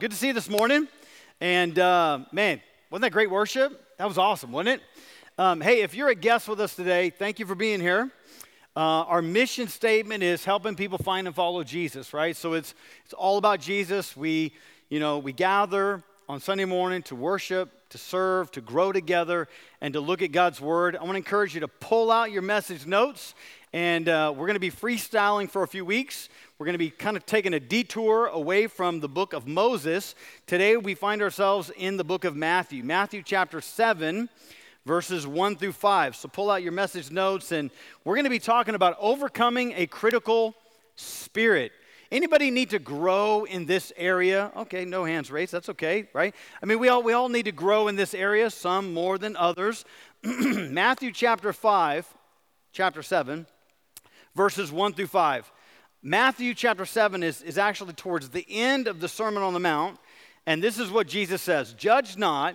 Good to see you this morning. And uh, man, wasn't that great worship? That was awesome, wasn't it? Um, hey, if you're a guest with us today, thank you for being here. Uh, our mission statement is helping people find and follow Jesus, right? So it's it's all about Jesus. We, you know, we gather on Sunday morning to worship, to serve, to grow together, and to look at God's Word. I want to encourage you to pull out your message notes, and uh, we're going to be freestyling for a few weeks. We're going to be kind of taking a detour away from the book of Moses. Today we find ourselves in the book of Matthew, Matthew chapter 7, verses 1 through 5. So pull out your message notes, and we're going to be talking about overcoming a critical spirit. Anybody need to grow in this area? Okay, no hands raised. That's okay, right? I mean, we all, we all need to grow in this area, some more than others. Matthew chapter 5, chapter 7, verses 1 through 5. Matthew chapter 7 is, is actually towards the end of the Sermon on the Mount, and this is what Jesus says Judge not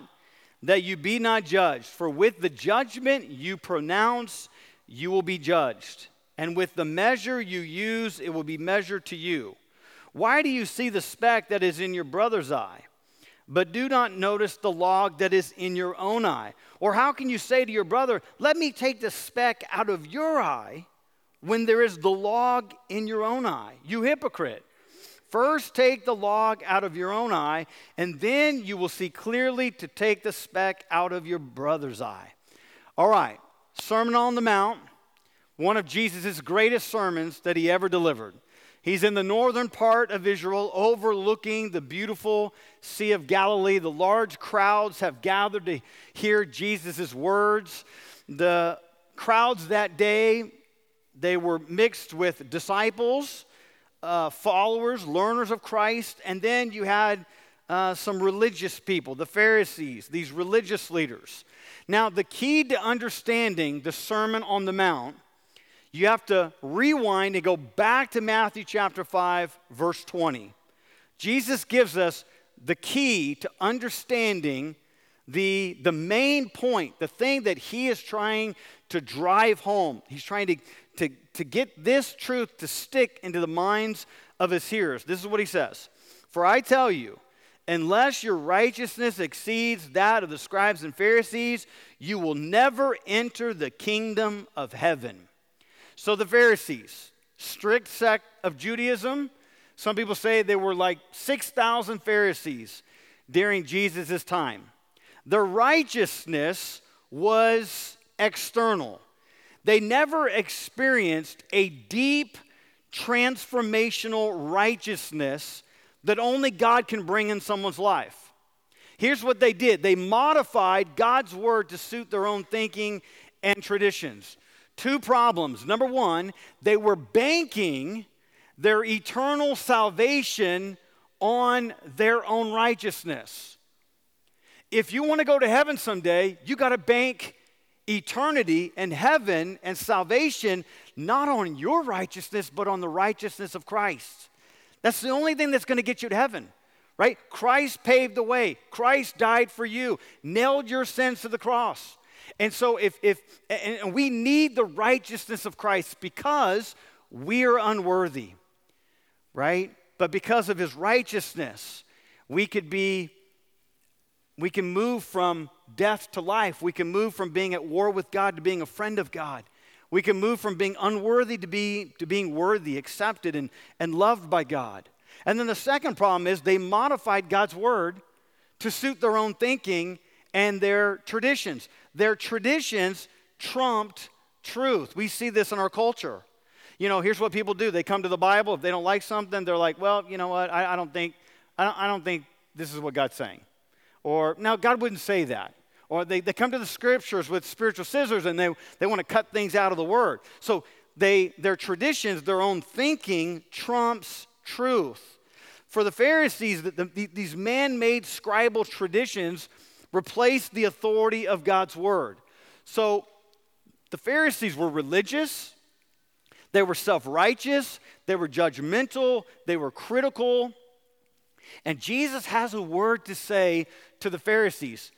that you be not judged, for with the judgment you pronounce, you will be judged, and with the measure you use, it will be measured to you. Why do you see the speck that is in your brother's eye? But do not notice the log that is in your own eye. Or how can you say to your brother, Let me take the speck out of your eye? When there is the log in your own eye? You hypocrite. First, take the log out of your own eye, and then you will see clearly to take the speck out of your brother's eye. All right, Sermon on the Mount, one of Jesus' greatest sermons that he ever delivered. He's in the northern part of Israel, overlooking the beautiful Sea of Galilee. The large crowds have gathered to hear Jesus' words. The crowds that day they were mixed with disciples, uh, followers, learners of Christ, and then you had uh, some religious people, the Pharisees, these religious leaders. Now, the key to understanding the Sermon on the Mount, you have to rewind and go back to Matthew chapter 5, verse 20. Jesus gives us the key to understanding the, the main point, the thing that he is trying to drive home. He's trying to, to, to get this truth to stick into the minds of his hearers. This is what he says For I tell you, unless your righteousness exceeds that of the scribes and Pharisees, you will never enter the kingdom of heaven. So the Pharisees, strict sect of Judaism, some people say there were like 6,000 Pharisees during Jesus' time. Their righteousness was external. They never experienced a deep transformational righteousness that only God can bring in someone's life. Here's what they did they modified God's word to suit their own thinking and traditions. Two problems. Number one, they were banking their eternal salvation on their own righteousness. If you want to go to heaven someday, you got to bank eternity and heaven and salvation not on your righteousness, but on the righteousness of Christ. That's the only thing that's going to get you to heaven, right? Christ paved the way, Christ died for you, nailed your sins to the cross. And so, if, if and we need the righteousness of Christ because we are unworthy, right? But because of his righteousness, we could be we can move from death to life. We can move from being at war with God to being a friend of God. We can move from being unworthy to, be, to being worthy, accepted, and, and loved by God. And then the second problem is they modified God's word to suit their own thinking and their traditions. Their traditions trumped truth. We see this in our culture. You know, here's what people do they come to the Bible. If they don't like something, they're like, well, you know what? I, I don't think. I don't, I don't think this is what God's saying. Or, now, God wouldn't say that. Or they, they come to the scriptures with spiritual scissors and they, they want to cut things out of the word. So they, their traditions, their own thinking trumps truth. For the Pharisees, the, the, these man made scribal traditions replaced the authority of God's word. So the Pharisees were religious, they were self righteous, they were judgmental, they were critical. And Jesus has a word to say to the Pharisees,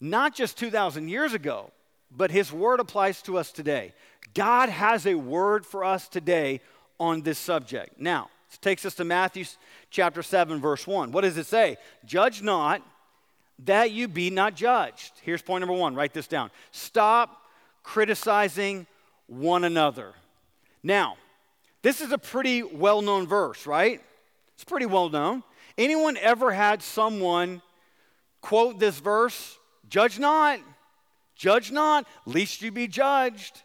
not just 2,000 years ago, but his word applies to us today. God has a word for us today on this subject. Now, it takes us to Matthew chapter 7, verse 1. What does it say? Judge not that you be not judged. Here's point number one write this down. Stop criticizing one another. Now, this is a pretty well known verse, right? It's pretty well known. Anyone ever had someone quote this verse? Judge not, judge not, lest you be judged.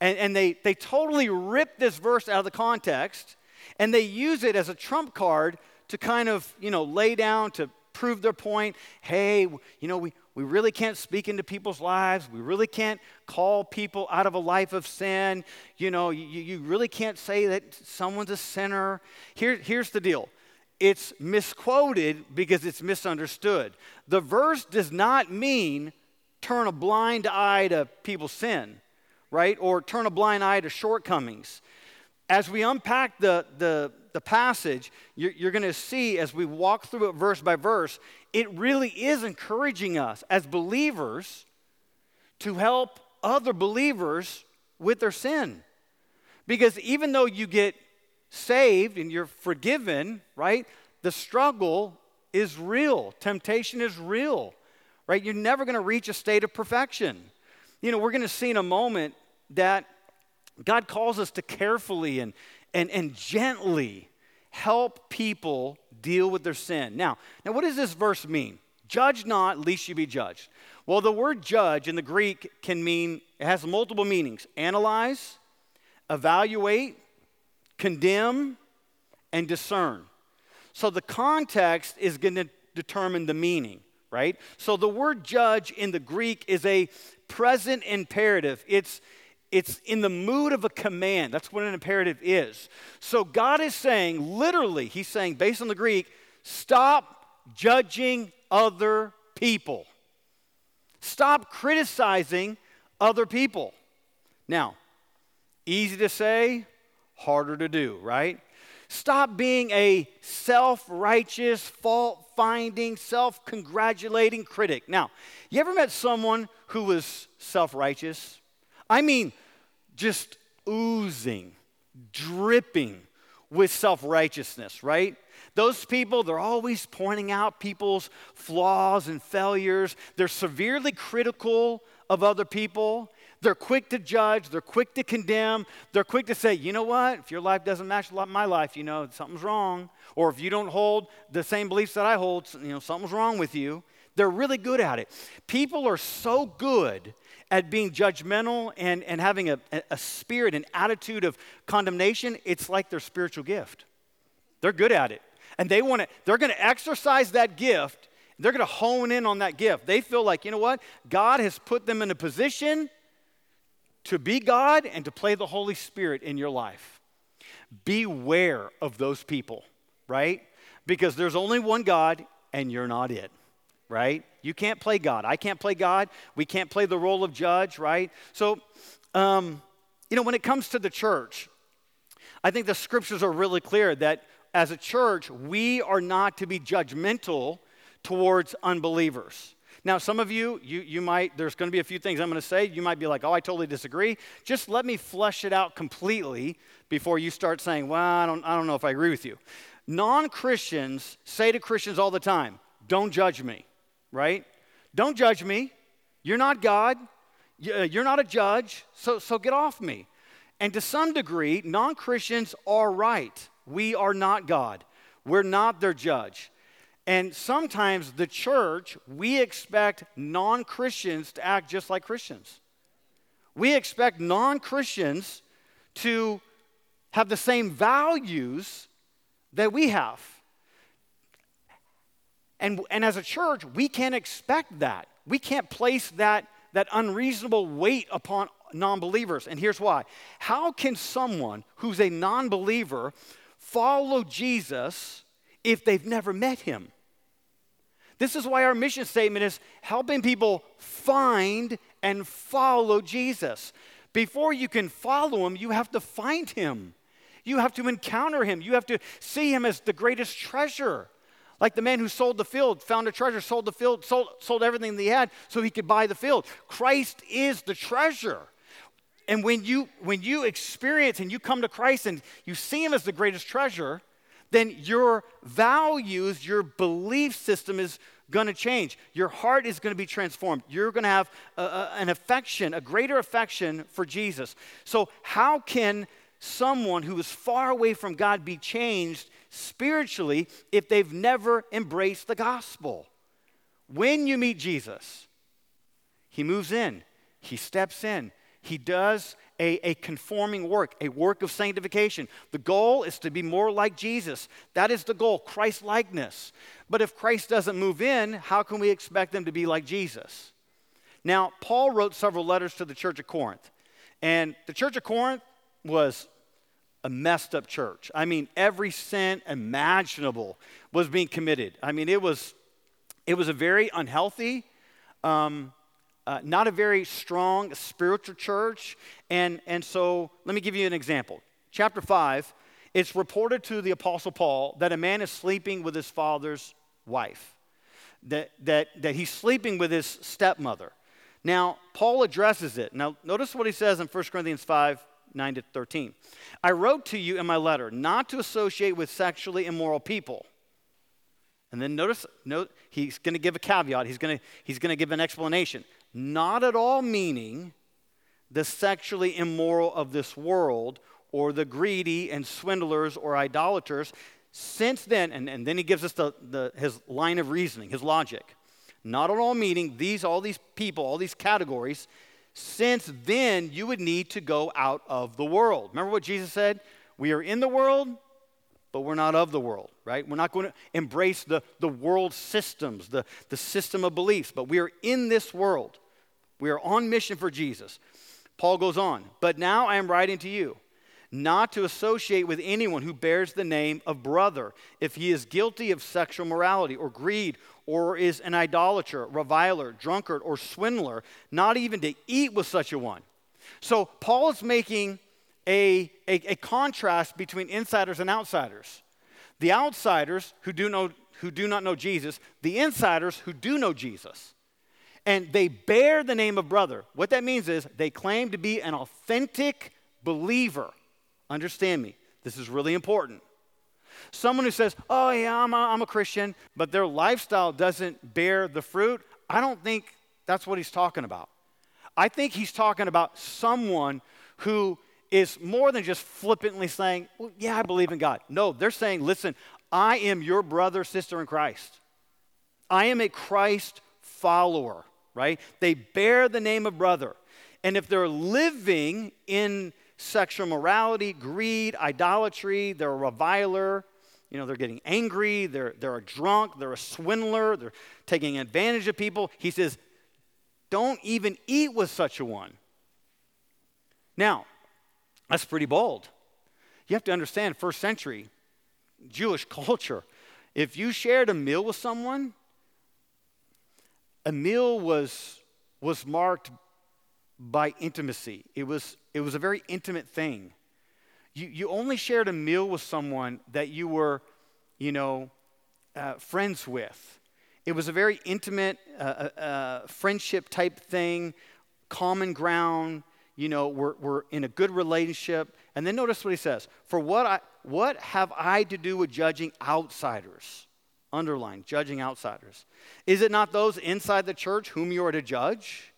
And, and they, they totally rip this verse out of the context and they use it as a trump card to kind of, you know, lay down, to prove their point. Hey, you know, we, we really can't speak into people's lives. We really can't call people out of a life of sin. You know, you, you really can't say that someone's a sinner. Here, here's the deal it's misquoted because it's misunderstood. The verse does not mean turn a blind eye to people's sin right? Or turn a blind eye to shortcomings. As we unpack the, the, the passage, you're, you're going to see as we walk through it verse by verse, it really is encouraging us as believers to help other believers with their sin. Because even though you get saved and you're forgiven, right, the struggle is real. Temptation is real, right? You're never going to reach a state of perfection. You know, we're going to see in a moment that God calls us to carefully and, and, and gently help people deal with their sin. Now, now, what does this verse mean? Judge not, lest you be judged. Well, the word judge in the Greek can mean, it has multiple meanings analyze, evaluate, condemn, and discern. So the context is going to determine the meaning, right? So the word judge in the Greek is a present imperative. It's it's in the mood of a command. That's what an imperative is. So God is saying, literally, He's saying, based on the Greek, stop judging other people. Stop criticizing other people. Now, easy to say, harder to do, right? Stop being a self righteous, fault finding, self congratulating critic. Now, you ever met someone who was self righteous? I mean, just oozing, dripping with self righteousness, right? Those people, they're always pointing out people's flaws and failures. They're severely critical of other people. They're quick to judge. They're quick to condemn. They're quick to say, you know what? If your life doesn't match my life, you know, something's wrong. Or if you don't hold the same beliefs that I hold, you know, something's wrong with you. They're really good at it. People are so good at being judgmental and, and having a, a spirit, an attitude of condemnation, it's like their spiritual gift. They're good at it. And they want to, they're going to exercise that gift. They're going to hone in on that gift. They feel like, you know what? God has put them in a position to be God and to play the Holy Spirit in your life. Beware of those people, right? Because there's only one God and you're not it right? You can't play God. I can't play God. We can't play the role of judge, right? So, um, you know, when it comes to the church, I think the scriptures are really clear that as a church, we are not to be judgmental towards unbelievers. Now, some of you, you, you might, there's going to be a few things I'm going to say. You might be like, oh, I totally disagree. Just let me flesh it out completely before you start saying, well, I don't, I don't know if I agree with you. Non Christians say to Christians all the time, don't judge me right? Don't judge me. You're not God. Uh, you're not a judge. So, so get off me. And to some degree, non Christians are right. We are not God, we're not their judge. And sometimes the church, we expect non Christians to act just like Christians. We expect non Christians to have the same values that we have. And, and as a church, we can't expect that. We can't place that, that unreasonable weight upon non believers. And here's why How can someone who's a non believer follow Jesus if they've never met him? This is why our mission statement is helping people find and follow Jesus. Before you can follow him, you have to find him. You have to encounter him. You have to see him as the greatest treasure. Like the man who sold the field, found a treasure, sold the field, sold, sold everything that he had so he could buy the field. Christ is the treasure. And when you when you experience and you come to Christ and you see him as the greatest treasure, then your values, your belief system is going to change. Your heart is going to be transformed. You're going to have a, a, an affection, a greater affection for Jesus. So, how can someone who is far away from God be changed spiritually if they've never embraced the gospel? When you meet Jesus, he moves in, he steps in, he does a, a, conforming work, a work of sanctification. The goal is to be more like Jesus. That is the goal, Christ likeness. But if Christ doesn't move in, how can we expect them to be like Jesus? Now, Paul wrote several letters to the church of Corinth. And the church of Corinth was a messed up church. I mean, every sin imaginable was being committed. I mean, it was, it was a very unhealthy, um, uh, not a very strong spiritual church. And, and so let me give you an example. Chapter 5, it's reported to the Apostle Paul that a man is sleeping with his father's wife, that, that, that he's sleeping with his stepmother. Now, Paul addresses it. Now, notice what he says in 1 Corinthians 5 9 to 13. I wrote to you in my letter not to associate with sexually immoral people. And then notice, note, he's going to give a caveat. He's going to, he's going to give an explanation not at all meaning the sexually immoral of this world or the greedy and swindlers or idolaters. Since then, and, and then he gives us the, the, his line of reasoning, his logic. Not at all meaning these, all these people, all these categories. Since then, you would need to go out of the world. Remember what Jesus said? We are in the world, but we're not of the world, right? We're not going to embrace the, the world systems, the, the system of beliefs, but we are in this world. We are on mission for Jesus. Paul goes on, but now I am writing to you not to associate with anyone who bears the name of brother if he is guilty of sexual morality or greed or is an idolater, reviler, drunkard, or swindler, not even to eat with such a one. So Paul is making a, a, a contrast between insiders and outsiders. The outsiders who do, know, who do not know Jesus, the insiders who do know Jesus and they bear the name of brother. What that means is they claim to be an authentic believer. Understand me, this is really important. Someone who says, Oh, yeah, I'm a, I'm a Christian, but their lifestyle doesn't bear the fruit, I don't think that's what he's talking about. I think he's talking about someone who is more than just flippantly saying, well, Yeah, I believe in God. No, they're saying, Listen, I am your brother, sister in Christ. I am a Christ follower right? They bear the name of brother. And if they're living in sexual morality, greed, idolatry, they're a reviler, you know, they're getting angry, they're, they're a drunk, they're a swindler, they're taking advantage of people. He says, don't even eat with such a one. Now, that's pretty bold. You have to understand, first century Jewish culture, if you shared a meal with someone, a meal was, was marked by intimacy. It was, it was a very intimate thing. You, you only shared a meal with someone that you were, you know, uh, friends with. It was a very intimate uh, uh, uh friendship type thing, common ground. You know, we're, we're in a good relationship. And then notice what he says For what, I, what have I to do with judging outsiders? Underline, judging outsiders. Is it not those inside the church whom you are to judge?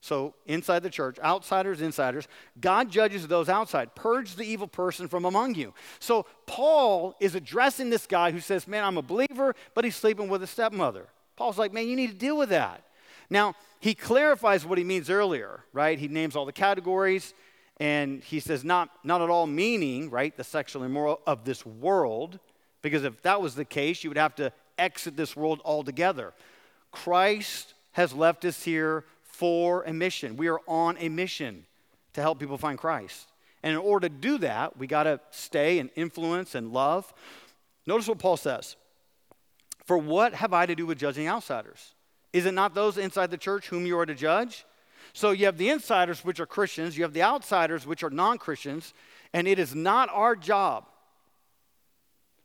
So, inside the church, outsiders, insiders, God judges those outside. Purge the evil person from among you. So, Paul is addressing this guy who says, Man, I'm a believer, but he's sleeping with a stepmother. Paul's like, Man, you need to deal with that. Now, he clarifies what he means earlier, right? He names all the categories, and he says, Not, not at all meaning, right, the sexual immoral of this world because if that was the case, you would have to exit this world altogether. Christ has left us here for a mission. We are on a mission to help people find Christ. And in order to do that, we got to stay and influence and love. Notice what Paul says For what have I to do with judging outsiders? Is it not those inside the church whom you are to judge? So you have the insiders, which are Christians, you have the outsiders, which are non Christians, and it is not our job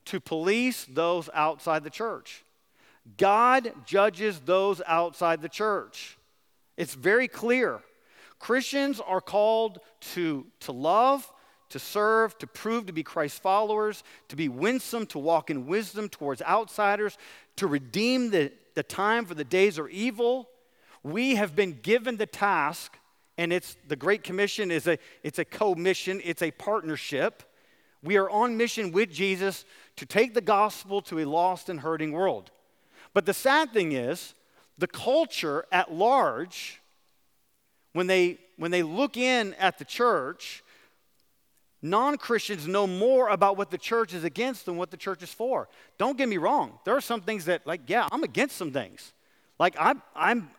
to police those outside the church. God judges those outside the church. It's very clear. Christians are called to, to love, to serve, to prove to be Christ's followers, to be winsome, to walk in wisdom towards outsiders, to redeem the, the time for the days are evil. We have been given the task, and it's the Great Commission is a it's a co-mission, it's a partnership. We are on mission with Jesus to take the gospel to a lost and hurting world. But the sad thing is, the culture at large, when they when they look in at the church, non Christians know more about what the church is against than what the church is for. Don't get me wrong. There are some things that, like, yeah, I'm against some things. Like, I'm, I'm,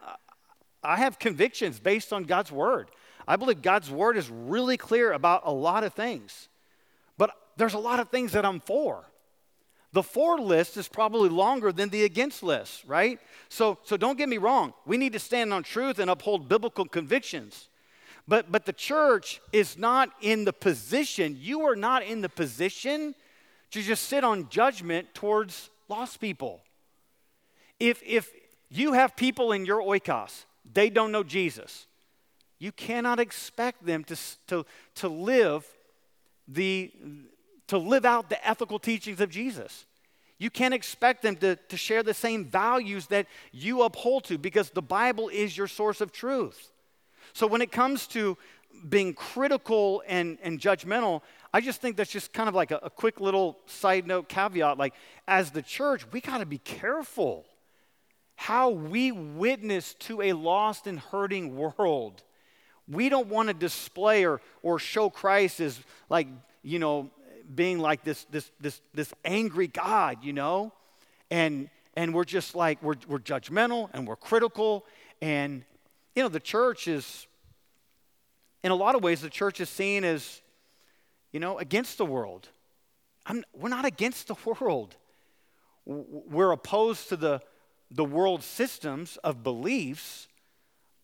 I have convictions based on God's word. I believe God's word is really clear about a lot of things. But there's a lot of things that I'm for. The for list is probably longer than the against list, right? So, so don't get me wrong. We need to stand on truth and uphold biblical convictions. But, but the church is not in the position, you are not in the position to just sit on judgment towards lost people. If, if you have people in your oikos, they don't know Jesus, you cannot expect them to, to, to live the to live out the ethical teachings of Jesus. You can't expect them to, to share the same values that you uphold to because the Bible is your source of truth. So when it comes to being critical and, and judgmental, I just think that's just kind of like a, a quick little side note caveat. Like, as the church, we got to be careful how we witness to a lost and hurting world. We don't want to display or, or show Christ as like, you know, being like this, this, this, this angry God, you know? And, and we're just like, we're, we're judgmental and we're critical. And you know, the church is, in a lot of ways, the church is seen as, you know, against the world. I'm, we're not against the world. We're opposed to the, the world systems of beliefs,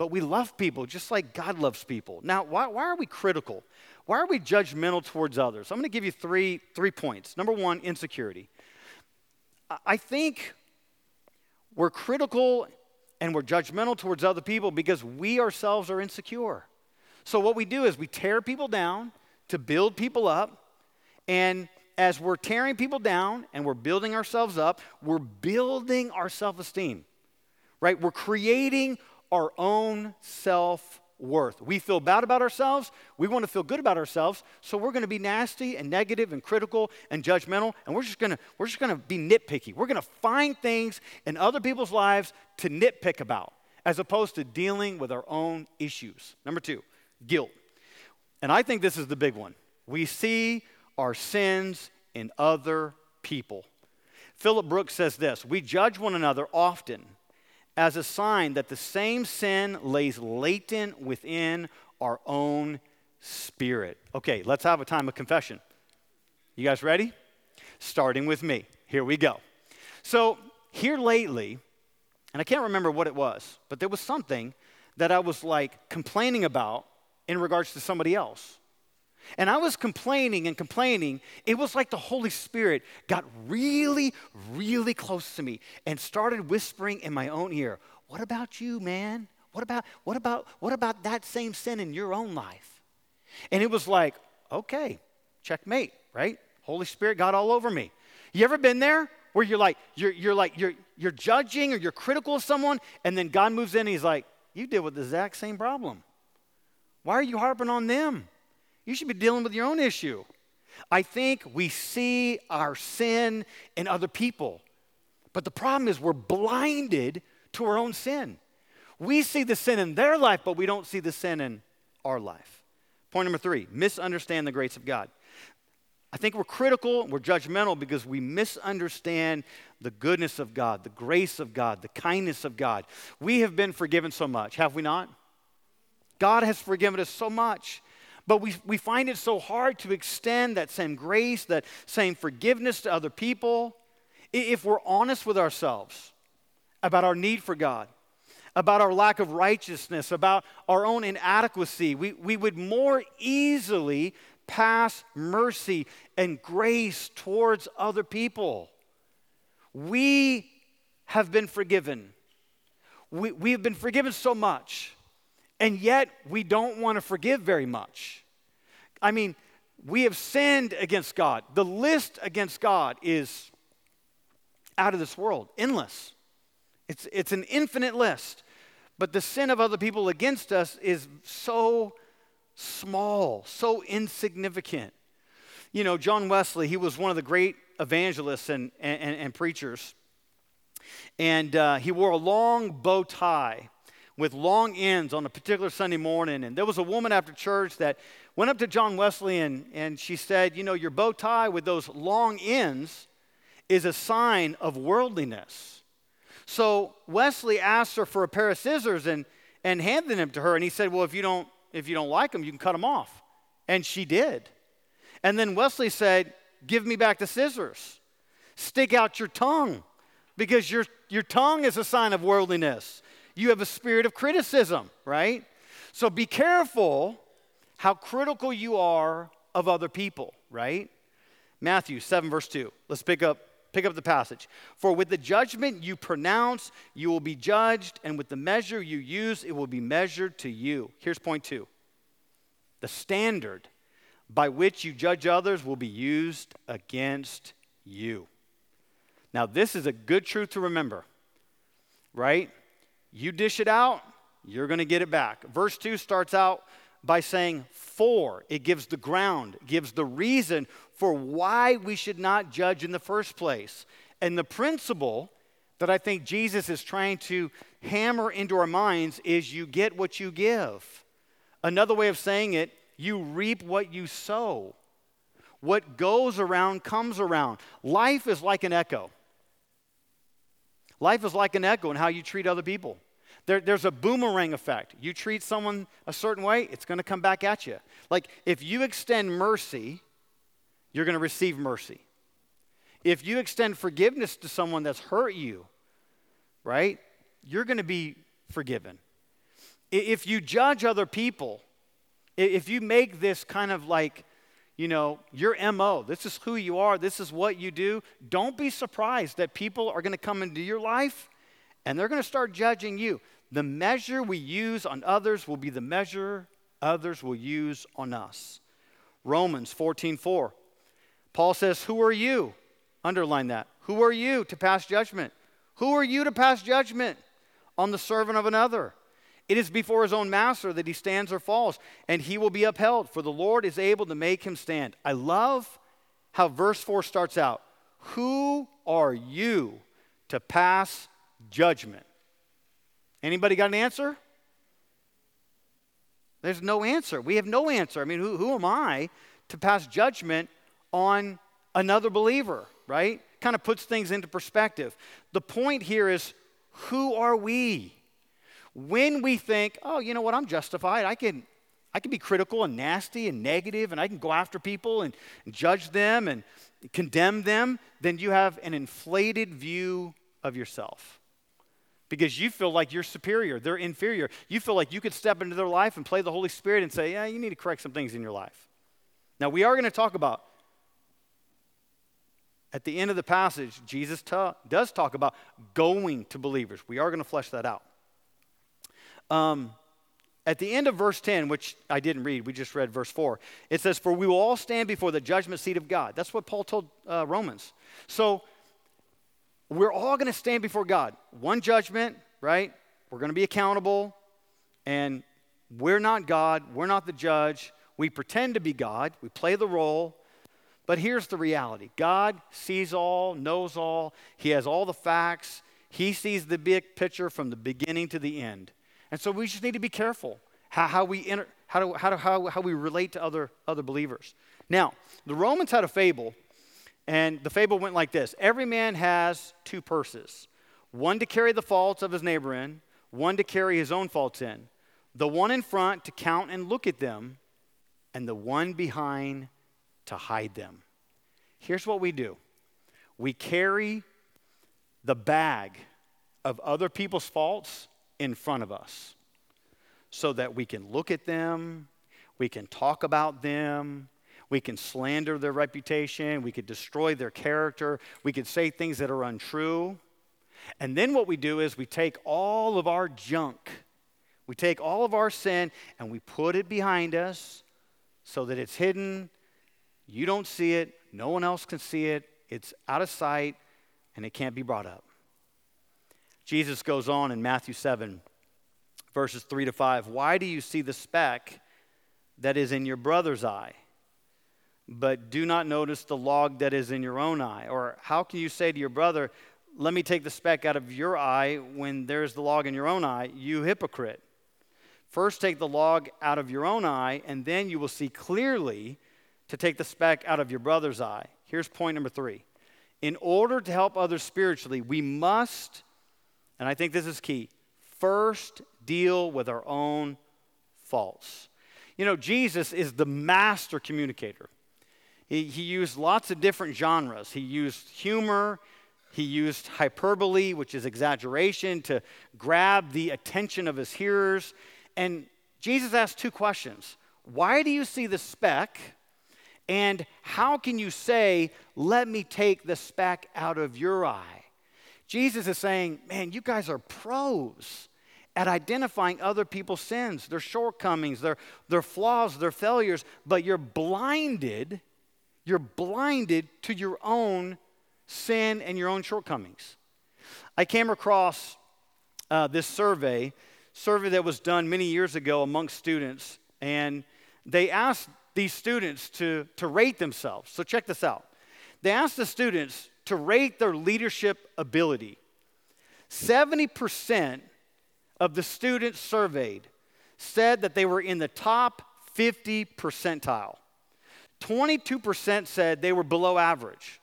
but we love people just like God loves people. Now, why, why are we critical? Why are we judgmental towards others? I'm going to give you three, three points. Number one, insecurity. I think we're critical and we're judgmental towards other people because we ourselves are insecure. So, what we do is we tear people down to build people up. And as we're tearing people down and we're building ourselves up, we're building our self esteem, right? We're creating our own self worth. We feel bad about ourselves. We want to feel good about ourselves. So we're going to be nasty and negative and critical and judgmental, and we're just going to we're just going to be nitpicky. We're going to find things in other people's lives to nitpick about, as opposed to dealing with our own issues. Number two, guilt. And I think this is the big one. We see our sins in other people. Philip Brooks says this We judge one another often as a sign that the same sin lays latent within our own spirit. Okay, let's have a time of confession. You guys ready? Starting with me. Here we go. So, here lately, and I can't remember what it was, but there was something that I was like complaining about in regards to somebody else. And I was complaining and complaining. It was like the Holy Spirit got really, really close to me and started whispering in my own ear, What about you, man? What about, what about, what about that same sin in your own life? And it was like, okay, checkmate, right? Holy Spirit got all over me. You ever been there where you're like, you're, you're like, you're, you're judging or you're critical of someone, and then God moves in and he's like, you deal with the exact same problem. Why are you harping on them? You should be dealing with your own issue. I think we see our sin in other people. But the problem is we're blinded to our own sin. We see the sin in their life, but we don't see the sin in our life. Point number three misunderstand the grace of God. I think we're critical, we're judgmental because we misunderstand the goodness of God, the grace of God, the kindness of God. We have been forgiven so much, have we not? God has forgiven us so much. But we, we find it so hard to extend that same grace, that same forgiveness to other people. If we're honest with ourselves about our need for God, about our lack of righteousness, about our own inadequacy, we, we would more easily pass mercy and grace towards other people. We have been forgiven. We, we have been forgiven so much and yet we don't want to forgive very much. I mean, we have sinned against God. The list against God is out of this world, endless. It's, it's an infinite list. But the sin of other people against us is so small, so insignificant. You know, John Wesley, he was one of the great evangelists and, and, and preachers. And uh, he wore a long bow tie with long ends on a particular Sunday morning. And there was a woman after church that went up to John Wesley and, and she said, You know, your bow tie with those long ends is a sign of worldliness. So Wesley asked her for a pair of scissors and, and handed them to her. And he said, Well, if you don't, if you don't like them, you can cut them off. And she did. And then Wesley said, Give me back the scissors. Stick out your tongue because your, your tongue is a sign of worldliness. You have a spirit of criticism, right? So be careful how critical you are of other people, right? Matthew 7, verse 2. Let's pick up, pick up the passage. For with the judgment you pronounce, you will be judged, and with the measure you use, it will be measured to you. Here's point two the standard by which you judge others will be used against you. Now, this is a good truth to remember, right? You dish it out, you're going to get it back. Verse 2 starts out by saying, For. It gives the ground, gives the reason for why we should not judge in the first place. And the principle that I think Jesus is trying to hammer into our minds is you get what you give. Another way of saying it you reap what you sow. What goes around comes around. Life is like an echo. Life is like an echo in how you treat other people. There, there's a boomerang effect. You treat someone a certain way, it's going to come back at you. Like if you extend mercy, you're going to receive mercy. If you extend forgiveness to someone that's hurt you, right, you're going to be forgiven. If you judge other people, if you make this kind of like, you know, your MO, this is who you are, this is what you do, don't be surprised that people are going to come into your life and they're going to start judging you. The measure we use on others will be the measure others will use on us. Romans 14 4. Paul says, Who are you? Underline that. Who are you to pass judgment? Who are you to pass judgment on the servant of another? It is before his own master that he stands or falls, and he will be upheld, for the Lord is able to make him stand. I love how verse 4 starts out Who are you to pass judgment? Anybody got an answer? There's no answer. We have no answer. I mean, who, who am I to pass judgment on another believer, right? Kind of puts things into perspective. The point here is who are we? When we think, oh, you know what, I'm justified, I can, I can be critical and nasty and negative, and I can go after people and, and judge them and condemn them, then you have an inflated view of yourself because you feel like you're superior, they're inferior. You feel like you could step into their life and play the Holy Spirit and say, yeah, you need to correct some things in your life. Now, we are going to talk about, at the end of the passage, Jesus ta- does talk about going to believers. We are going to flesh that out. Um, at the end of verse 10, which I didn't read, we just read verse 4, it says, For we will all stand before the judgment seat of God. That's what Paul told uh, Romans. So we're all going to stand before God. One judgment, right? We're going to be accountable. And we're not God, we're not the judge. We pretend to be God, we play the role. But here's the reality God sees all, knows all, He has all the facts, He sees the big picture from the beginning to the end. And so we just need to be careful how, how we enter, how, to, how, to, how, how we relate to other, other believers. Now, the Romans had a fable, and the fable went like this Every man has two purses, one to carry the faults of his neighbor in, one to carry his own faults in, the one in front to count and look at them, and the one behind to hide them. Here's what we do we carry the bag of other people's faults in front of us so that we can look at them, we can talk about them, we can slander their reputation, we could destroy their character, we could say things that are untrue. And then what we do is we take all of our junk, we take all of our sin, and we put it behind us so that it's hidden You don't see it, no one else can see it, it's out of sight, and it can't be brought up. Jesus goes on in Matthew 7, verses 3 to 5. Why do you see the speck that is in your brother's eye, but do not notice the log that is in your own eye? Or how can you say to your brother, Let me take the speck out of your eye when there's the log in your own eye? You hypocrite. First, take the log out of your own eye, and then you will see clearly to take the speck out of your brother's eye. Here's point number three. In order to help others spiritually, we must, and I think this is key, first deal with our own faults. You know, Jesus is the master communicator. He, he used lots of different genres. He used humor, he used hyperbole, which is exaggeration, to grab the attention of his hearers. And Jesus asked two questions Why do you see the speck? And how can you say, Let me take the speck out of your eye? Jesus is saying, Man, you guys are pros at identifying other people's sins, their shortcomings, their, their flaws, their failures, but you're blinded. You're blinded to your own sin and your own shortcomings. I came across uh, this survey, survey that was done many years ago among students, and they asked these students to, to rate themselves. So check this out. They asked the students to rate their leadership ability. 70% of the students surveyed said that they were in the top 50 percentile. 22% said they were below average.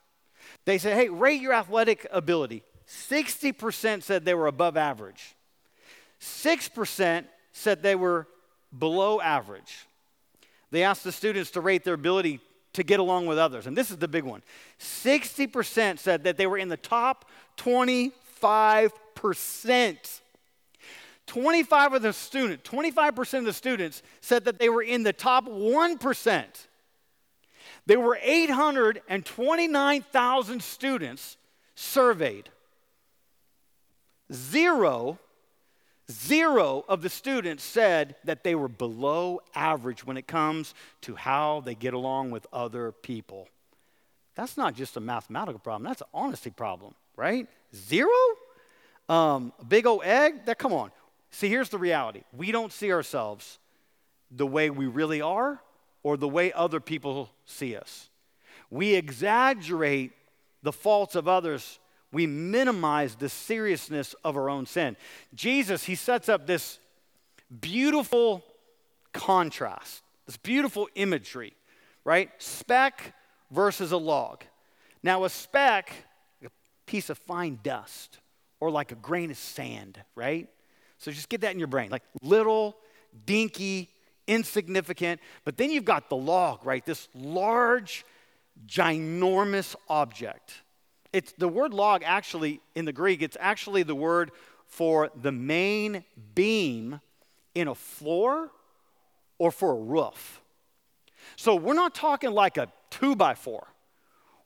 They said, hey, rate your athletic ability. 60% said they were above average. 6% said they were below average. They asked the students to rate their ability to get along with others. And this is the big one 60% said that they were in the top 25%. 25 of the students, 25% of the students said that they were in the top 1%. There were 829,000 students surveyed. Zero Zero of the students said that they were below average when it comes to how they get along with other people. That's not just a mathematical problem, that's an honesty problem, right? Zero? Um, a big old egg? That come on. See, here's the reality. We don't see ourselves the way we really are or the way other people see us. We exaggerate the faults of others we minimize the seriousness of our own sin. Jesus, he sets up this beautiful contrast, this beautiful imagery, right? Speck versus a log. Now, a speck, a piece of fine dust, or like a grain of sand, right? So just get that in your brain, like little, dinky, insignificant. But then you've got the log, right? This large, ginormous object it's the word log actually in the Greek, it's actually the word for the main beam in a floor or for a roof. So we're not talking like a two by four.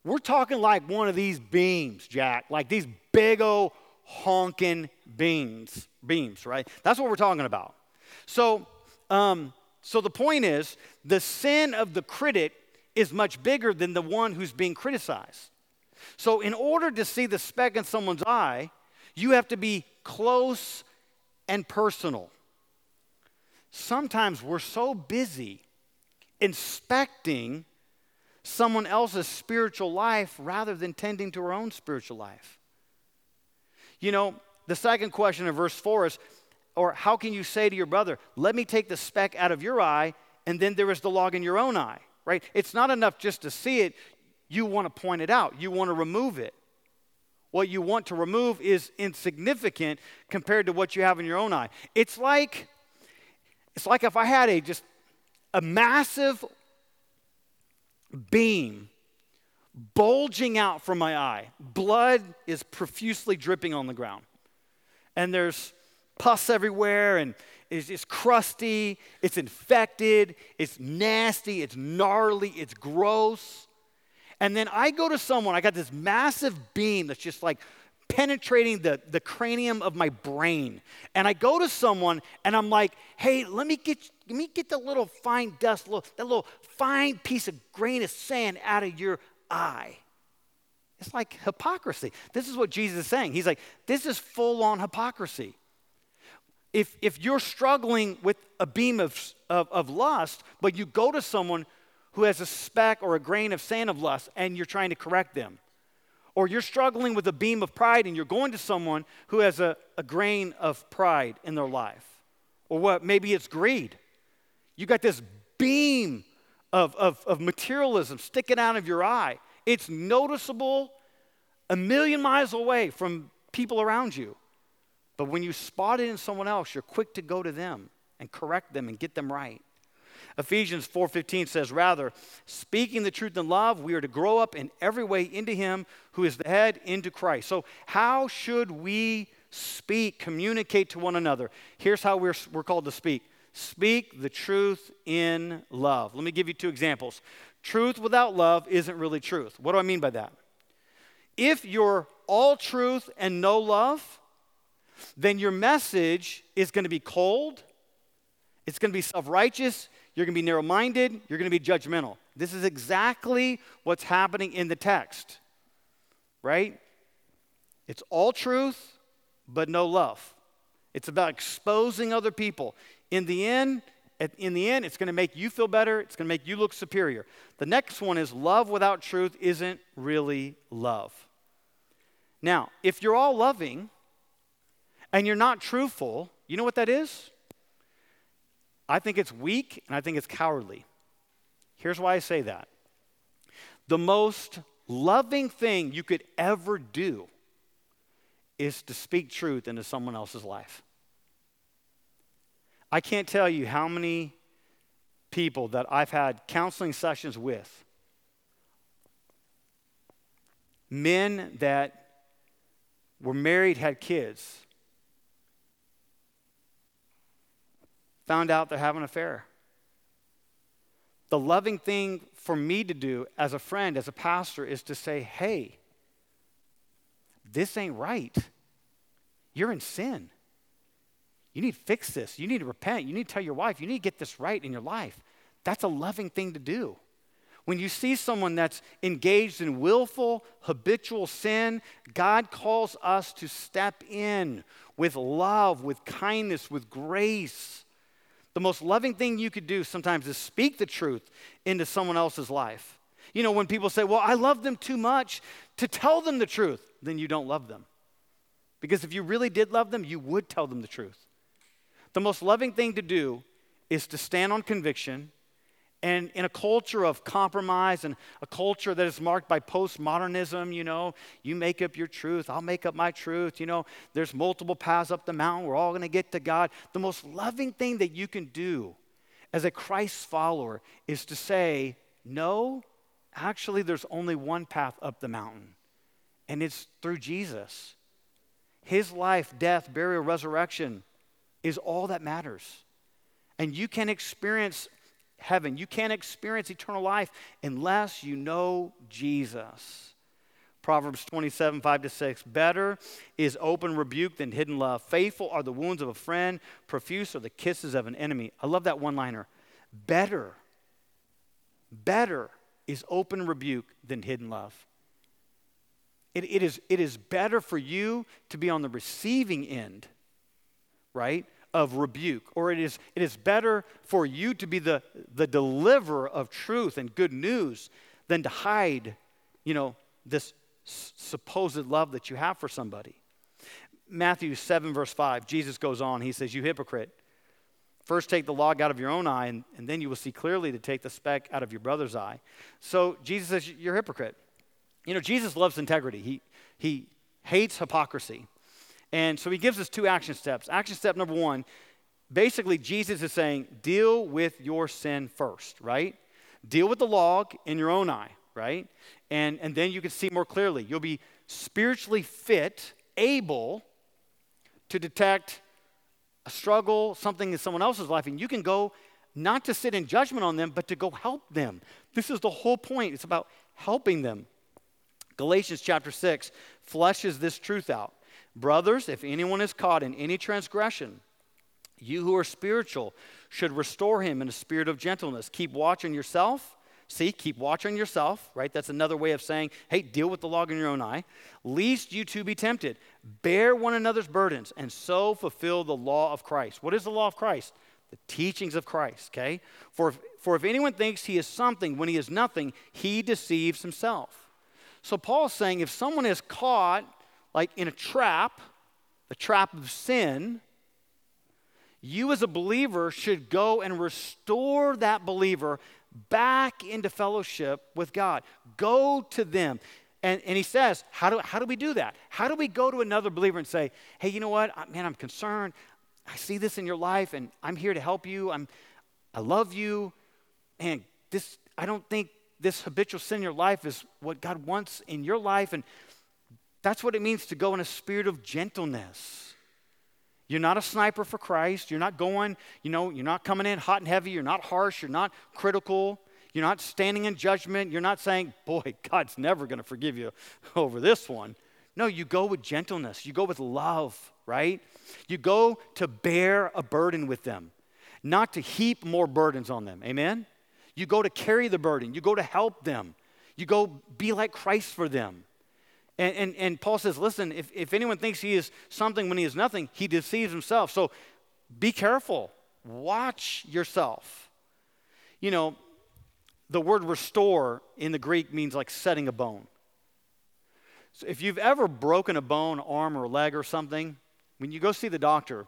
We're talking like one of these beams, Jack, like these big old honking beams, beams, right? That's what we're talking about. So, um, so the point is, the sin of the critic is much bigger than the one who's being criticized. So, in order to see the speck in someone's eye, you have to be close and personal. Sometimes we're so busy inspecting someone else's spiritual life rather than tending to our own spiritual life. You know, the second question in verse 4 is, or how can you say to your brother, let me take the speck out of your eye, and then there is the log in your own eye, right? It's not enough just to see it, you want to point it out, you want to remove it. What you want to remove is insignificant compared to what you have in your own eye. It's like it's like if I had a just a massive beam bulging out from my eye. Blood is profusely dripping on the ground. And there's pus everywhere and it's, it's crusty, it's infected, it's nasty, it's gnarly, it's gross. And then I go to someone, I got this massive beam that's just like penetrating the, the cranium of my brain. And I go to someone and I'm like, hey, let me get, let me get the little fine dust, little, that little fine piece of grain of sand out of your eye. It's like hypocrisy. This is what Jesus is saying. He's like, this is full on hypocrisy. If, if you're struggling with a beam of, of, of lust, but you go to someone who has a speck or a grain of sand of lust and you're trying to correct them, or you're struggling with a beam of pride and you're going to someone who has a, a grain of pride in their life, or what maybe it's greed. You got this beam of, of, of materialism sticking out of your eye. It's noticeable a million miles away from people around you. But when you spot it in someone else, you're quick to go to them and correct them and get them right. Ephesians 4:15 says rather speaking the truth in love we are to grow up in every way into him who is the head into Christ. So how should we speak communicate to one another? Here's how we're, we're called to speak. Speak the truth in love. Let me give you two examples. Truth without love isn't really truth. What do I mean by that? If you're all truth and no love, then your message is going to be cold, it's going to be self righteous, you're going to be narrow minded, you're going to be judgmental. This is exactly what's happening in the text, right? It's all truth, but no love. It's about exposing other people. In the end, in the end, it's going to make you feel better. It's going to make you look superior. The next one is love without truth isn't really love. Now, if you're all loving and you're not truthful, you know what that is? I think it's weak and I think it's cowardly. Here's why I say that. The most loving thing you could ever do is to speak truth into someone else's life. I can't tell you how many people that I've had counseling sessions with, men that were married, had kids, found out they're having an affair. The loving thing for me to do as a friend, as a pastor, is to say, hey, this ain't right. You're in sin. You need to fix this. You need to repent. You need to tell your wife. You need to get this right in your life. That's a loving thing to do. When you see someone that's engaged in willful, habitual sin, God calls us to step in with love, with kindness, with grace. The most loving thing you could do sometimes is speak the truth into someone else's life. You know, when people say, Well, I love them too much to tell them the truth, then you don't love them. Because if you really did love them, you would tell them the truth. The most loving thing to do is to stand on conviction. And in a culture of compromise and a culture that is marked by postmodernism, you know, you make up your truth, I'll make up my truth, you know, there's multiple paths up the mountain, we're all to get to God. The most loving thing that you can do as a Christ follower is to say, no, actually, there's only one path up the mountain, and it's through Jesus. His life, death, burial, resurrection is all that matters. And you can experience heaven, you can't experience eternal life unless you know Jesus. Proverbs 27, 5 to 6. Better is open rebuke than hidden love. Faithful are the wounds of a friend, profuse are the kisses of an enemy. I love that one liner. Better, better is open rebuke than hidden love. It, it, is, it is better for you to be on the receiving end right, of rebuke. Or it is, it is better for you to be the, the deliverer of truth and good news than to hide, you know, this supposed love that you have for somebody. Matthew 7, verse 5, Jesus goes on, he says, You hypocrite. First, take the log out of your own eye, and, and then you will see clearly to take the speck out of your brother's eye. So Jesus says, You're a hypocrite. You know, Jesus loves integrity, he, he hates hypocrisy. And so he gives us two action steps. Action step number one basically, Jesus is saying, deal with your sin first, right? Deal with the log in your own eye, right? And, and then you can see more clearly. You'll be spiritually fit, able to detect a struggle, something in someone else's life, and you can go not to sit in judgment on them, but to go help them. This is the whole point. It's about helping them. Galatians chapter 6, fleshes this truth out. Brothers, if anyone is caught in any transgression, you who are spiritual should restore him in a spirit of gentleness. Keep watch on yourself. See, keep watch on yourself, right? That's another way of saying, hey, deal with the log in your own eye, lest you too be tempted. Bear one another's burdens and so fulfill the law of Christ. What is the law of Christ? The teachings of Christ, okay? For if, for if anyone thinks he is something when he is nothing, he deceives himself. So Paul's saying if someone is caught like in a trap, a trap of sin, you as a believer should go and restore that believer back into fellowship with God. Go to them. And, and he says, how do, how do we do that? How do we go to another believer and say, hey, you know what? Man, I'm concerned. I see this in your life, and I'm here to help you. I'm, I love you. And this, I don't think this habitual sin in your life is what God wants in your life. And that's what it means to go in a spirit of gentleness. You're not a sniper for Christ. You're not going, you know, you're not coming in hot and heavy. You're not harsh. You're not critical. You're not standing in judgment. You're not saying, boy, God's never going to forgive you over this one. No, you go with gentleness. You go with love, right? You go to bear a burden with them, not to heap more burdens on them. Amen? You go to carry the burden. You go to help them. You go be like Christ for them. And, and, and Paul says, listen, if, if anyone thinks he is something when he is nothing, he deceives himself. So be careful. Watch yourself. You know, the word restore in the Greek means like setting a bone. So if you've ever broken a bone, arm or leg or something, when you go see the doctor,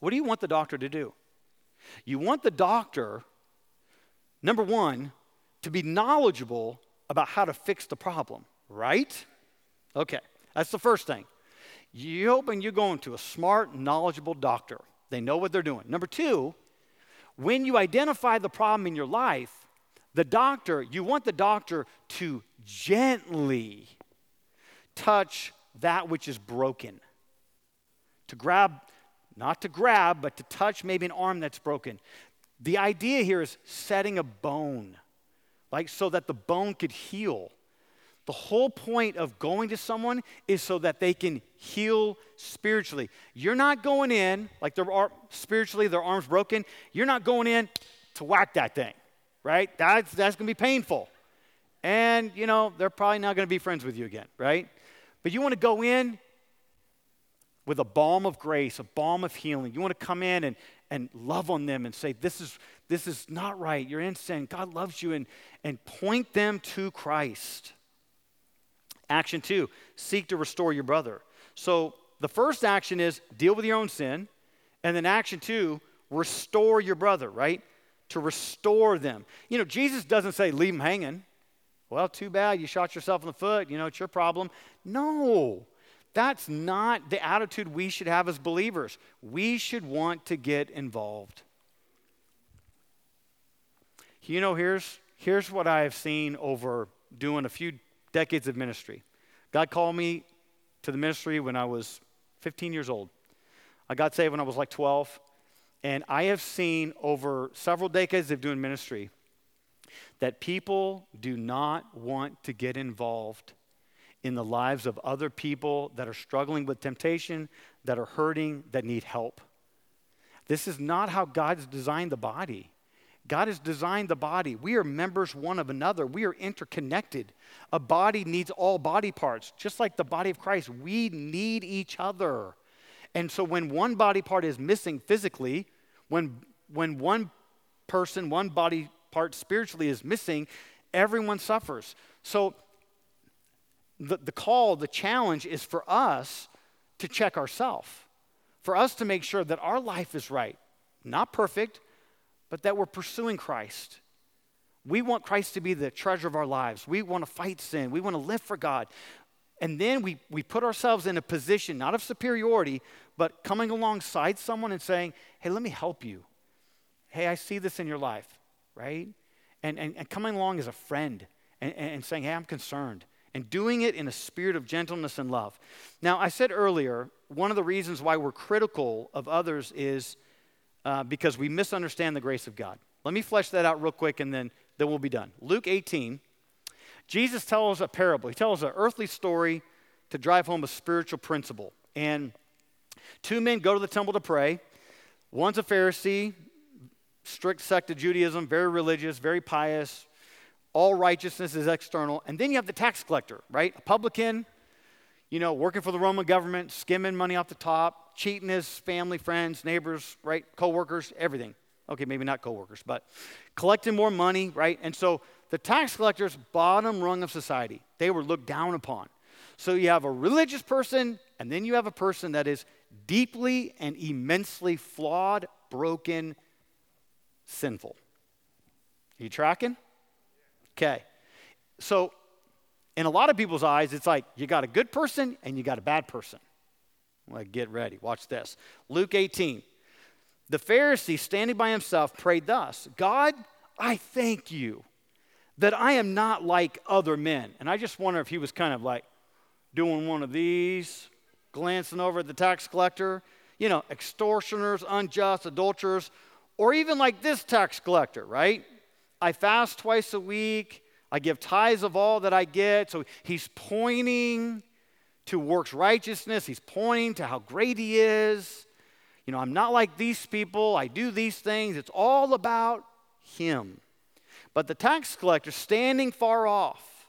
what do you want the doctor to do? You want the doctor, number one, to be knowledgeable about how to fix the problem, right? Okay, that's the first thing. You're hoping you're going to a smart, knowledgeable doctor. They know what they're doing. Number two, when you identify the problem in your life, the doctor, you want the doctor to gently touch that which is broken. To grab, not to grab, but to touch maybe an arm that's broken. The idea here is setting a bone, like so that the bone could heal. The whole point of going to someone is so that they can heal spiritually. You're not going in, like they're spiritually, their arm's broken. You're not going in to whack that thing, right? That's, that's going to be painful. And, you know, they're probably not going to be friends with you again, right? But you want to go in with a balm of grace, a balm of healing. You want to come in and, and love on them and say, this is, this is not right. You're in sin. God loves you. And, and point them to Christ. Action two, seek to restore your brother. So the first action is deal with your own sin. And then action two, restore your brother, right? To restore them. You know, Jesus doesn't say leave them hanging. Well, too bad you shot yourself in the foot. You know, it's your problem. No, that's not the attitude we should have as believers. We should want to get involved. You know, here's, here's what I have seen over doing a few decades of ministry. God called me to the ministry when I was 15 years old. I got saved when I was like 12. And I have seen over several decades of doing ministry that people do not want to get involved in the lives of other people that are struggling with temptation, that are hurting, that need help. This is not how God's designed the body. God has designed the body. We are members one of another. We are interconnected. A body needs all body parts. Just like the body of Christ, we need each other. And so when one body part is missing physically, when, when one person, one body part spiritually is missing, everyone suffers. So the, the call, the challenge is for us to check ourselves, for us to make sure that our life is right. Not perfect, but that we're pursuing Christ. We want Christ to be the treasure of our lives. We want to fight sin. We want to live for God. And then we, we put ourselves in a position, not of superiority, but coming alongside someone and saying, hey, let me help you. Hey, I see this in your life, right? And, and, and coming along as a friend and, and saying, hey, I'm concerned. And doing it in a spirit of gentleness and love. Now, I said earlier, one of the reasons why we're critical of others is uh, because we misunderstand the grace of God. Let me flesh that out real quick and then, then we'll be done. Luke 18, Jesus tells a parable. He tells an earthly story to drive home a spiritual principle. And two men go to the temple to pray. One's a Pharisee, strict sect of Judaism, very religious, very pious. All righteousness is external. And then you have the tax collector, right? A publican, you know, working for the Roman government, skimming money off the top, cheating his family, friends, neighbors, right? Co-workers, everything. Okay, maybe not co-workers, but collecting more money, right? And so the tax collectors, bottom rung of society, they were looked down upon. So you have a religious person, and then you have a person that is deeply and immensely flawed, broken, sinful. Are you tracking? Okay. So, in a lot of people's eyes, it's like you got a good person and you got a bad person. Like, get ready. Watch this. Luke 18. The Pharisee, standing by himself, prayed thus God, I thank you that I am not like other men. And I just wonder if he was kind of like doing one of these, glancing over at the tax collector, you know, extortioners, unjust, adulterers, or even like this tax collector, right? I fast twice a week. I give tithes of all that I get. So he's pointing to works righteousness. He's pointing to how great he is. You know, I'm not like these people. I do these things. It's all about him. But the tax collector, standing far off,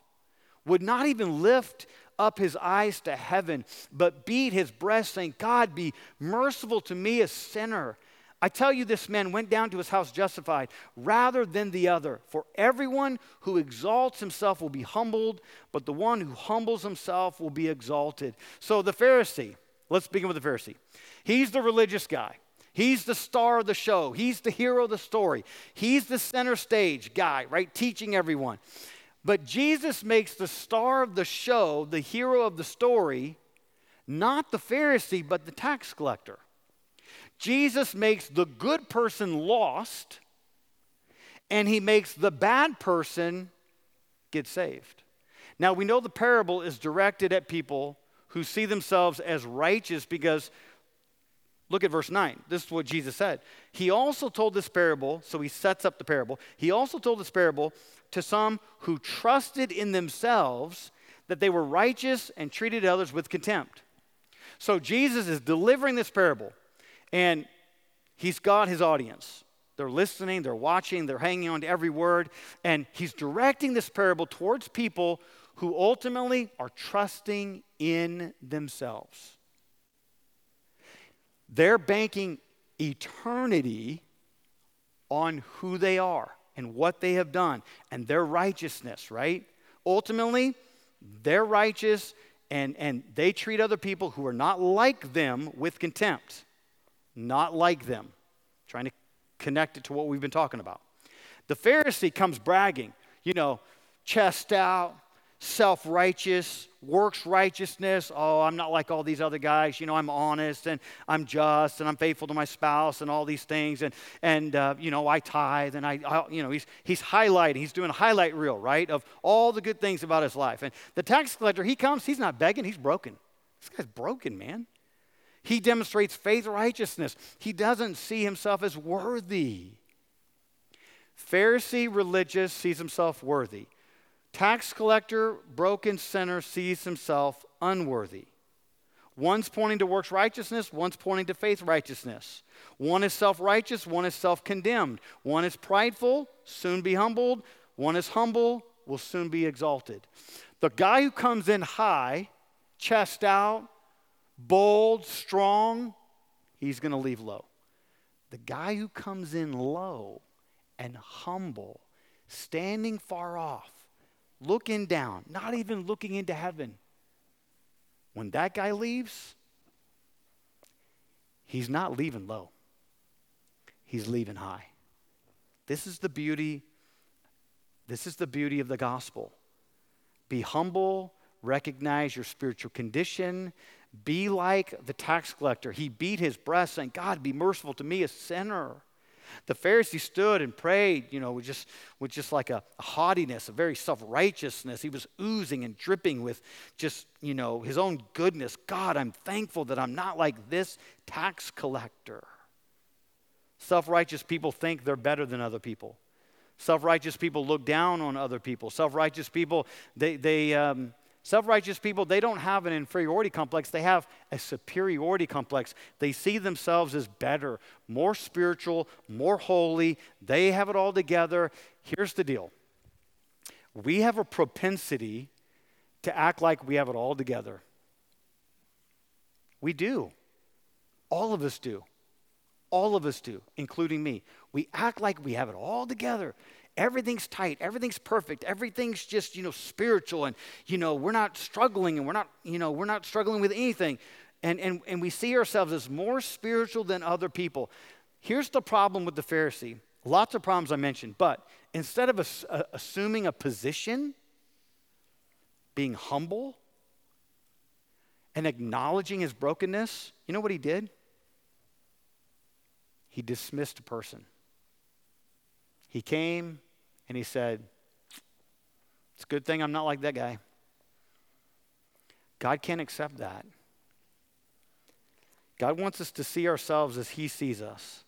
would not even lift up his eyes to heaven, but beat his breast, saying, God, be merciful to me, a sinner. I tell you, this man went down to his house justified rather than the other. For everyone who exalts himself will be humbled, but the one who humbles himself will be exalted. So the Pharisee, let's begin with the Pharisee. He's the religious guy. He's the star of the show. He's the hero of the story. He's the center stage guy, right? Teaching everyone. But Jesus makes the star of the show, the hero of the story, not the Pharisee, but the tax collector. Jesus makes the good person lost, and he makes the bad person get saved. Now, we know the parable is directed at people who see themselves as righteous because Look at verse 9. This is what Jesus said. He also told this parable, so he sets up the parable. He also told this parable to some who trusted in themselves that they were righteous and treated others with contempt. So Jesus is delivering this parable, and he's got his audience. They're listening, they're watching, they're hanging on to every word, and he's directing this parable towards people who ultimately are trusting in themselves. They're banking eternity on who they are and what they have done and their righteousness, right? Ultimately, they're righteous and, and they treat other people who are not like them with contempt. Not like them. Trying to connect it to what we've been talking about. The Pharisee comes bragging, you know, chest out, self righteous, works righteousness. Oh, I'm not like all these other guys. You know, I'm honest and I'm just and I'm faithful to my spouse and all these things. And, and uh, you know, I tithe and I, I, you know, he's, he's highlighting, he's doing a highlight reel, right, of all the good things about his life. And the tax collector, he comes, he's not begging, he's broken. This guy's broken, man. He demonstrates faith righteousness. He doesn't see himself as worthy. Pharisee religious sees himself worthy. Tax collector, broken sinner, sees himself unworthy. One's pointing to works righteousness, one's pointing to faith righteousness. One is self righteous, one is self condemned. One is prideful, soon be humbled. One is humble, will soon be exalted. The guy who comes in high, chest out, bold, strong, he's going to leave low. The guy who comes in low and humble, standing far off, looking down, not even looking into heaven. When that guy leaves, he's not leaving low, he's leaving high. This is the beauty. This is the beauty of the gospel. Be humble, recognize your spiritual condition, be like the tax collector. He beat his breast, saying, God, be merciful to me, a sinner. The Pharisee stood and prayed, you know, with just, with just like a, a haughtiness, a very self righteousness. He was oozing and dripping with just, you know, his own goodness. God, I'm thankful that I'm not like this tax collector. Self righteous people think they're better than other people. Self righteous people look down on other people. Self righteous people, they, they, um, Self righteous people, they don't have an inferiority complex, they have a superiority complex. They see themselves as better, more spiritual, more holy. They have it all together. Here's the deal we have a propensity to act like we have it all together. We do. All of us do. All of us do, including me. We act like we have it all together. Everything's tight, everything's perfect, everything's just, you know, spiritual and you know, we're not struggling and we're not, you know, we're not struggling with anything. And and and we see ourselves as more spiritual than other people. Here's the problem with the Pharisee. Lots of problems I mentioned, but instead of uh, assuming a position, being humble, and acknowledging his brokenness, you know what he did? He dismissed a person. He came and he said, It's a good thing I'm not like that guy. God can't accept that. God wants us to see ourselves as he sees us.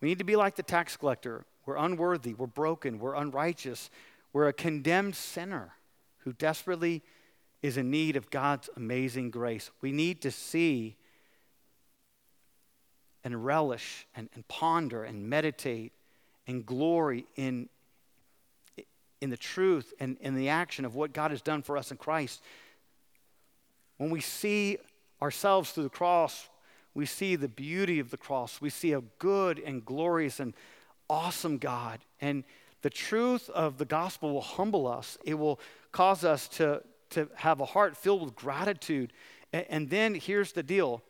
We need to be like the tax collector. We're unworthy, we're broken, we're unrighteous, we're a condemned sinner who desperately is in need of God's amazing grace. We need to see and relish and, and ponder and meditate and glory in, in the truth and in the action of what God has done for us in Christ. When we see ourselves through the cross, we see the beauty of the cross. We see a good and glorious and awesome God. And the truth of the gospel will humble us, it will cause us to, to have a heart filled with gratitude. And, and then here's the deal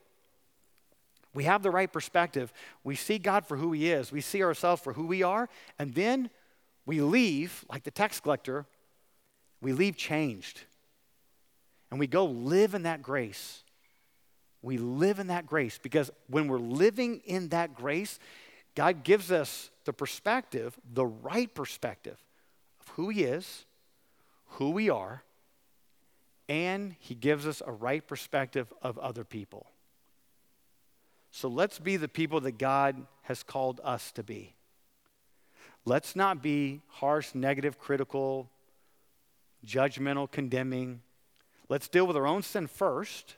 we have the right perspective. We see God for who He is, we see ourselves for who we are, and then we leave, like the tax collector, we leave changed. And we go live in that grace we live in that grace because when we're living in that grace, God gives us the perspective, the right perspective of who He is, who we are, and He gives us a right perspective of other people. So let's be the people that God has called us to be. Let's not be harsh, negative, critical, judgmental, condemning. Let's deal with our own sin first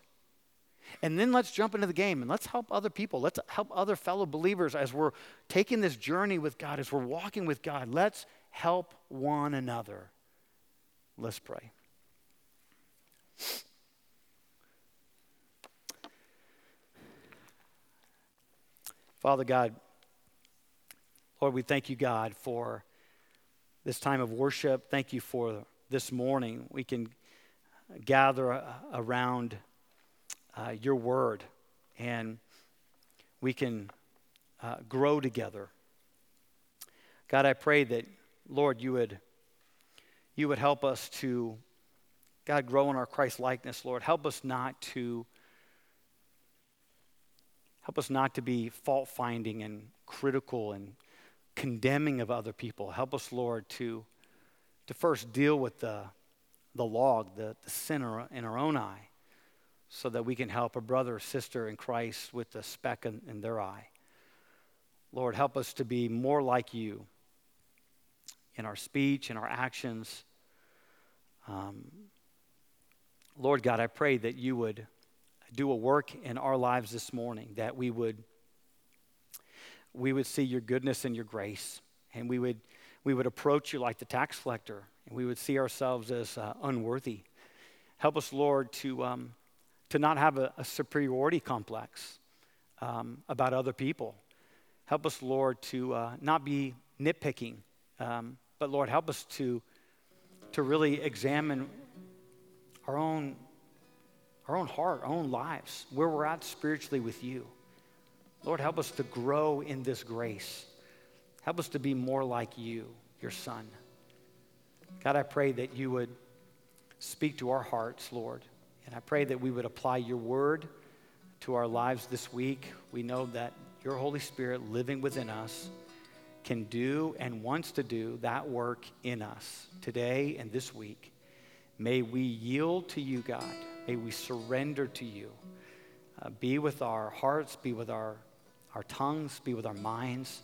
and then let's jump into the game and let's help other people. Let's help other fellow believers as we're taking this journey with God, as we're walking with God. Let's help one another. Let's pray. Father God, Lord, we thank you, God, for this time of worship. Thank you for this morning. We can gather around uh, your word and we can uh, grow together. God, I pray that, Lord, you would, you would help us to, God, grow in our Christ likeness, Lord. Help us not to. Help us not to be fault finding and critical and condemning of other people. Help us, Lord, to, to first deal with the, the log, the, the sinner in our own eye, so that we can help a brother or sister in Christ with the speck in, in their eye. Lord, help us to be more like you in our speech, in our actions. Um, Lord God, I pray that you would do a work in our lives this morning, that we would we would see your goodness and your grace, and we would we would approach you like the tax collector, and we would see ourselves as uh, unworthy. Help us, Lord, to um, to not have a, a superiority complex um, about other people. Help us, Lord, to uh, not be nitpicking, um, but Lord, help us to, to really examine our own, our own heart, our own lives, where we're at spiritually with you. Lord, help us to grow in this grace. Help us to be more like you, your Son. God, I pray that you would speak to our hearts, Lord. And I pray that we would apply your word to our lives this week. We know that your Holy Spirit living within us can do and wants to do that work in us today and this week. May we yield to you, God. May we surrender to you. Uh, be with our hearts, be with our, our tongues, be with our minds.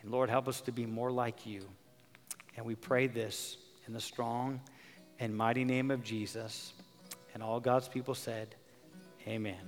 And Lord, help us to be more like you. And we pray this in the strong and mighty name of Jesus. And all God's people said, Amen.